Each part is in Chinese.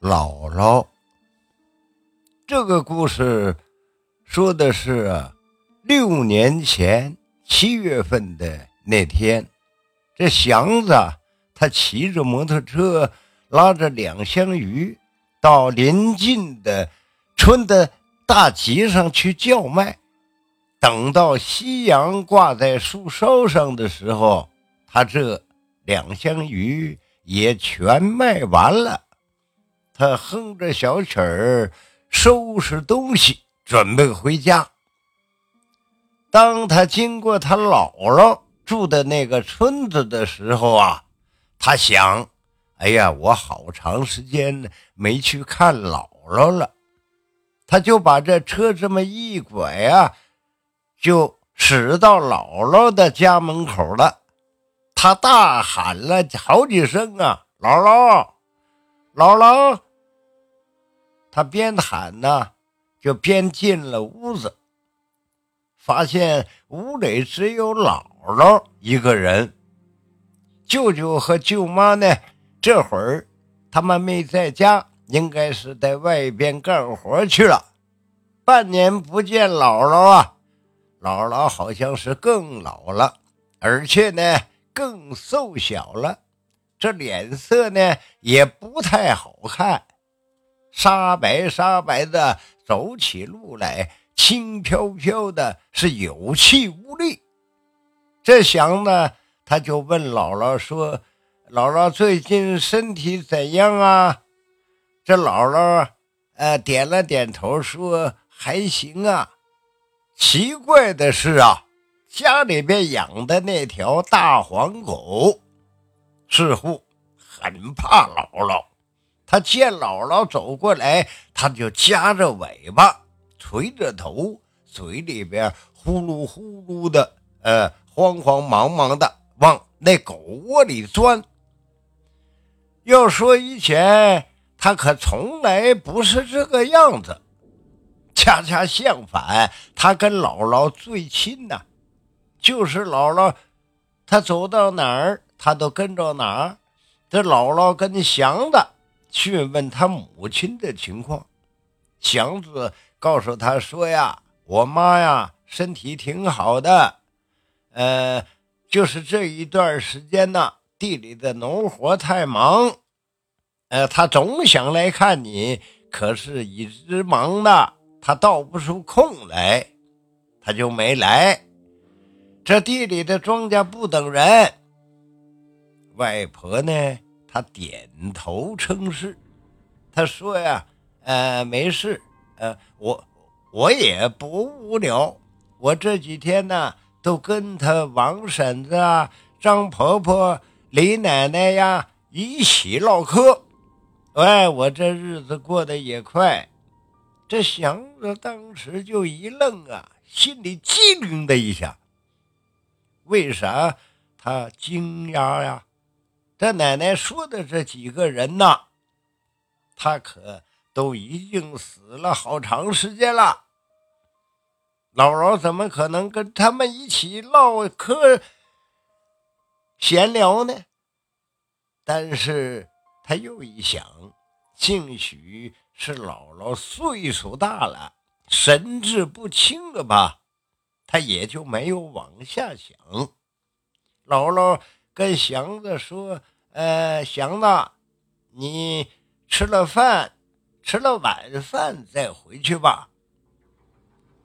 姥姥。这个故事说的是六年前七月份的那天，这祥子他骑着摩托车，拉着两箱鱼，到临近的村的大集上去叫卖。等到夕阳挂在树梢上的时候，他这两箱鱼也全卖完了。他哼着小曲儿，收拾东西，准备回家。当他经过他姥姥住的那个村子的时候啊，他想：“哎呀，我好长时间没去看姥姥了。”他就把这车这么一拐啊。就驶到姥姥的家门口了，他大喊了好几声啊，姥姥，姥姥！他边喊呢，就边进了屋子，发现屋里只有姥姥一个人，舅舅和舅妈呢，这会儿他们没在家，应该是在外边干活去了。半年不见姥姥啊！姥姥好像是更老了，而且呢更瘦小了，这脸色呢也不太好看，沙白沙白的，走起路来轻飘飘的，是有气无力。这想呢，他就问姥姥说：“姥姥最近身体怎样啊？”这姥姥呃点了点头，说：“还行啊。”奇怪的是啊，家里边养的那条大黄狗，似乎很怕姥姥。他见姥姥走过来，他就夹着尾巴，垂着头，嘴里边呼噜呼噜的，呃，慌慌忙忙的往那狗窝里钻。要说以前，他可从来不是这个样子。恰恰相反，他跟姥姥最亲呐，就是姥姥，他走到哪儿，他都跟着哪儿。这姥姥跟祥子询问他母亲的情况，祥子告诉他说呀：“我妈呀，身体挺好的，呃，就是这一段时间呢，地里的农活太忙，呃，他总想来看你，可是一直忙的。”他倒不出空来，他就没来。这地里的庄稼不等人。外婆呢？她点头称是。他说呀：“呃，没事。呃，我我也不无聊。我这几天呢，都跟他王婶子啊、张婆婆、李奶奶呀一起唠嗑。哎，我这日子过得也快。”这祥子当时就一愣啊，心里机灵的一下。为啥他惊讶呀？这奶奶说的这几个人呐，他可都已经死了好长时间了。姥姥怎么可能跟他们一起唠嗑闲聊呢？但是他又一想，兴许。是姥姥岁数大了，神志不清了吧？他也就没有往下想。姥姥跟祥子说：“呃，祥子，你吃了饭，吃了晚饭再回去吧。”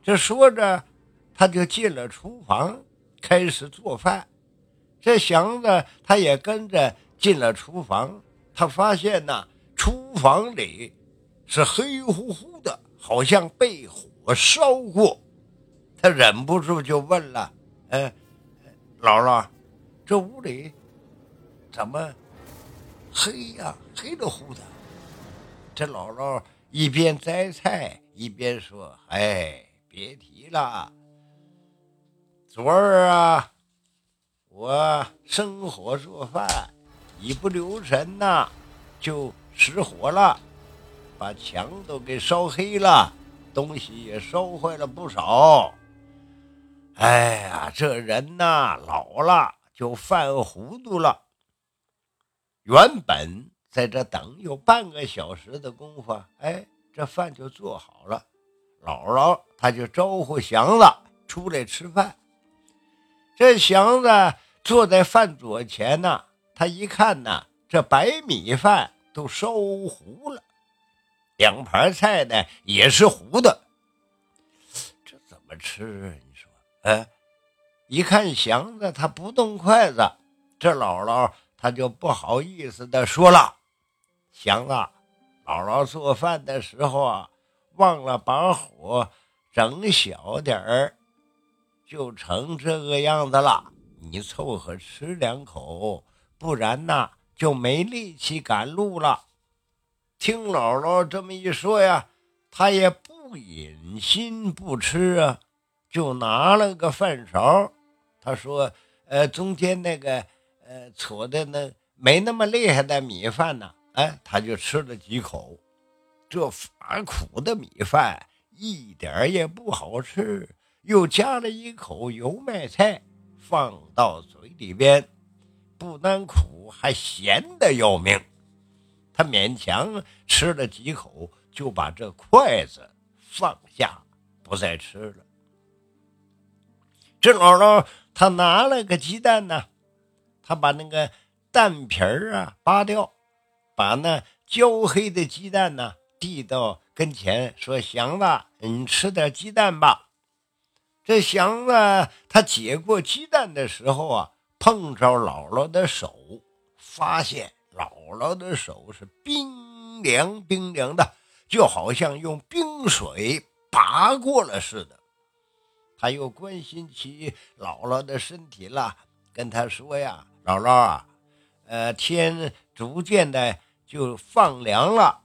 这说着，他就进了厨房，开始做饭。这祥子他也跟着进了厨房，他发现呢，厨房里。是黑乎乎的，好像被火烧过。他忍不住就问了：“哎，姥姥，这屋里怎么黑呀？黑的乎的。”这姥姥一边摘菜一边说：“哎，别提了，昨儿啊，我生火做饭，一不留神呐，就失火了。”把墙都给烧黑了，东西也烧坏了不少。哎呀，这人呐，老了就犯糊涂了。原本在这等有半个小时的功夫，哎，这饭就做好了。姥姥他就招呼祥子出来吃饭。这祥子坐在饭桌前呢，他一看呢，这白米饭都烧糊了，两盘菜呢也是糊的。这怎么吃啊？你说，哎，一看祥子他不动筷子，这姥姥他就不好意思的说了：“祥子，姥姥做饭的时候啊。”忘了把火整小点儿，就成这个样子了。你凑合吃两口，不然呐就没力气赶路了。听姥姥这么一说呀，他也不忍心不吃啊，就拿了个饭勺。他说：“呃，中间那个呃搓的那没那么厉害的米饭呢，哎，他就吃了几口。”这发苦的米饭一点也不好吃，又夹了一口油麦菜放到嘴里边，不但苦，还咸的要命。他勉强吃了几口，就把这筷子放下，不再吃了。这姥姥他拿了个鸡蛋呢，他把那个蛋皮儿啊扒掉，把那焦黑的鸡蛋呢。递到跟前说：“祥子，你吃点鸡蛋吧。”这祥子他解过鸡蛋的时候啊，碰着姥姥的手，发现姥姥的手是冰凉冰凉的，就好像用冰水拔过了似的。他又关心起姥姥的身体了，跟他说：“呀，姥姥啊，呃，天逐渐的就放凉了。”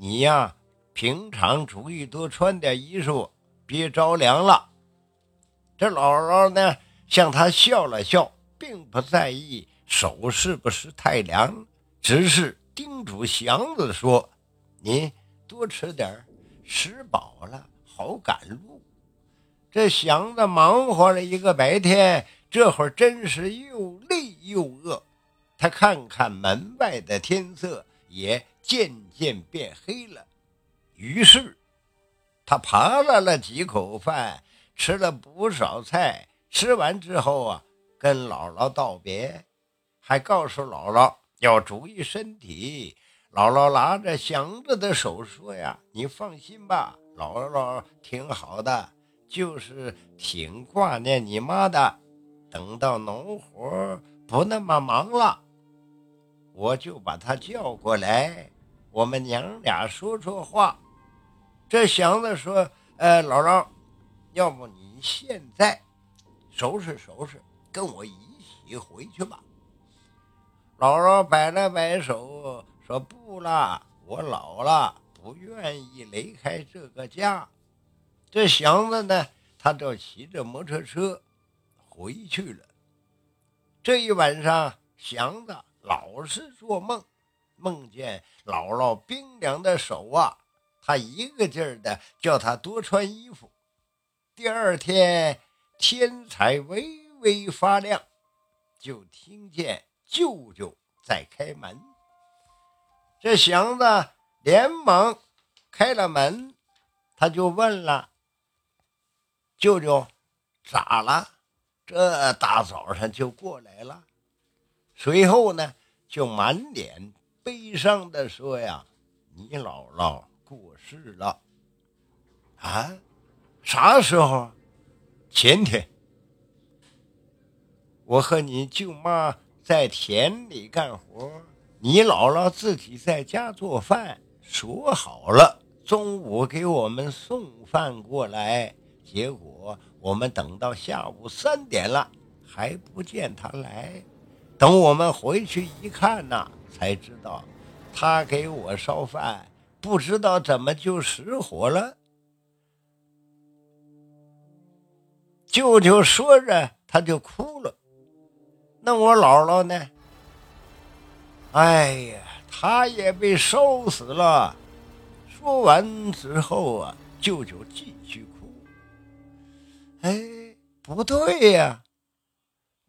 你呀，平常注意多穿点衣裳，别着凉了。这姥姥呢，向他笑了笑，并不在意手是不是太凉，只是叮嘱祥子说：“你多吃点吃饱了好赶路。”这祥子忙活了一个白天，这会儿真是又累又饿。他看看门外的天色，也。渐渐变黑了，于是他扒拉了几口饭，吃了不少菜。吃完之后啊，跟姥姥道别，还告诉姥姥要注意身体。姥姥拉着祥子的手说：“呀，你放心吧，姥姥挺好的，就是挺挂念你妈的。等到农活不那么忙了。”我就把她叫过来，我们娘俩说说话。这祥子说：“呃，姥姥，要不你现在收拾收拾，跟我一起回去吧。”姥姥摆了摆手说：“不了，我老了，不愿意离开这个家。”这祥子呢，他就骑着摩托车回去了。这一晚上，祥子。老是做梦，梦见姥姥冰凉的手啊，他一个劲儿的叫他多穿衣服。第二天天才微微发亮，就听见舅舅在开门。这祥子连忙开了门，他就问了：“舅舅，咋了？这大早上就过来了？”随后呢，就满脸悲伤的说：“呀，你姥姥过世了，啊？啥时候？前天。我和你舅妈在田里干活，你姥姥自己在家做饭，说好了中午给我们送饭过来。结果我们等到下午三点了，还不见他来。”等我们回去一看呐，才知道他给我烧饭，不知道怎么就失火了。舅舅说着，他就哭了。那我姥姥呢？哎呀，他也被烧死了。说完之后啊，舅舅继续。哎，不对呀。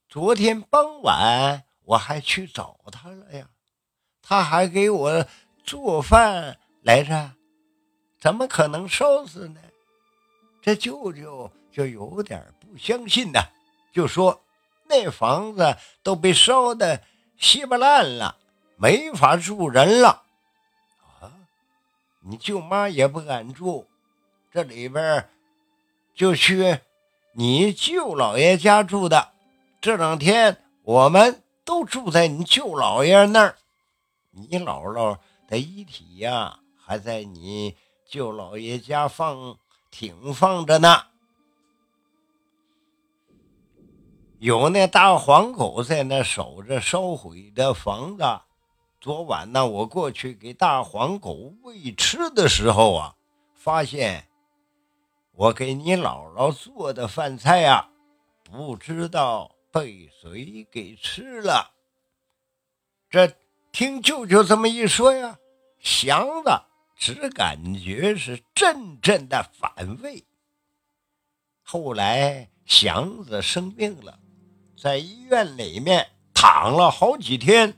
昨天傍晚我还去找他了呀，他还给我做饭来着，怎么可能烧死呢？这舅舅就有点不相信呢，就说那房子都被烧的稀巴烂了，没法住人了。啊，你舅妈也不敢住，这里边就去你舅老爷家住的。这两天我们都住在你舅老爷那儿，你姥姥的遗体呀，还在你舅老爷家放。挺放着呢，有那大黄狗在那守着烧毁的房子。昨晚呢，我过去给大黄狗喂吃的时候啊，发现我给你姥姥做的饭菜呀，不知道被谁给吃了。这听舅舅这么一说呀，祥子。只感觉是阵阵的反胃。后来祥子生病了，在医院里面躺了好几天。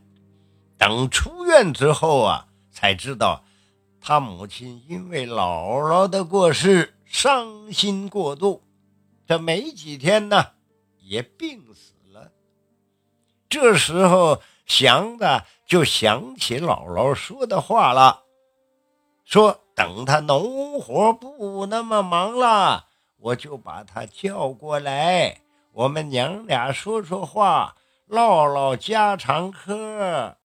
等出院之后啊，才知道他母亲因为姥姥的过世伤心过度，这没几天呢也病死了。这时候祥子就想起姥姥说的话了。说等他农活不那么忙了，我就把他叫过来，我们娘俩说说话，唠唠家常嗑。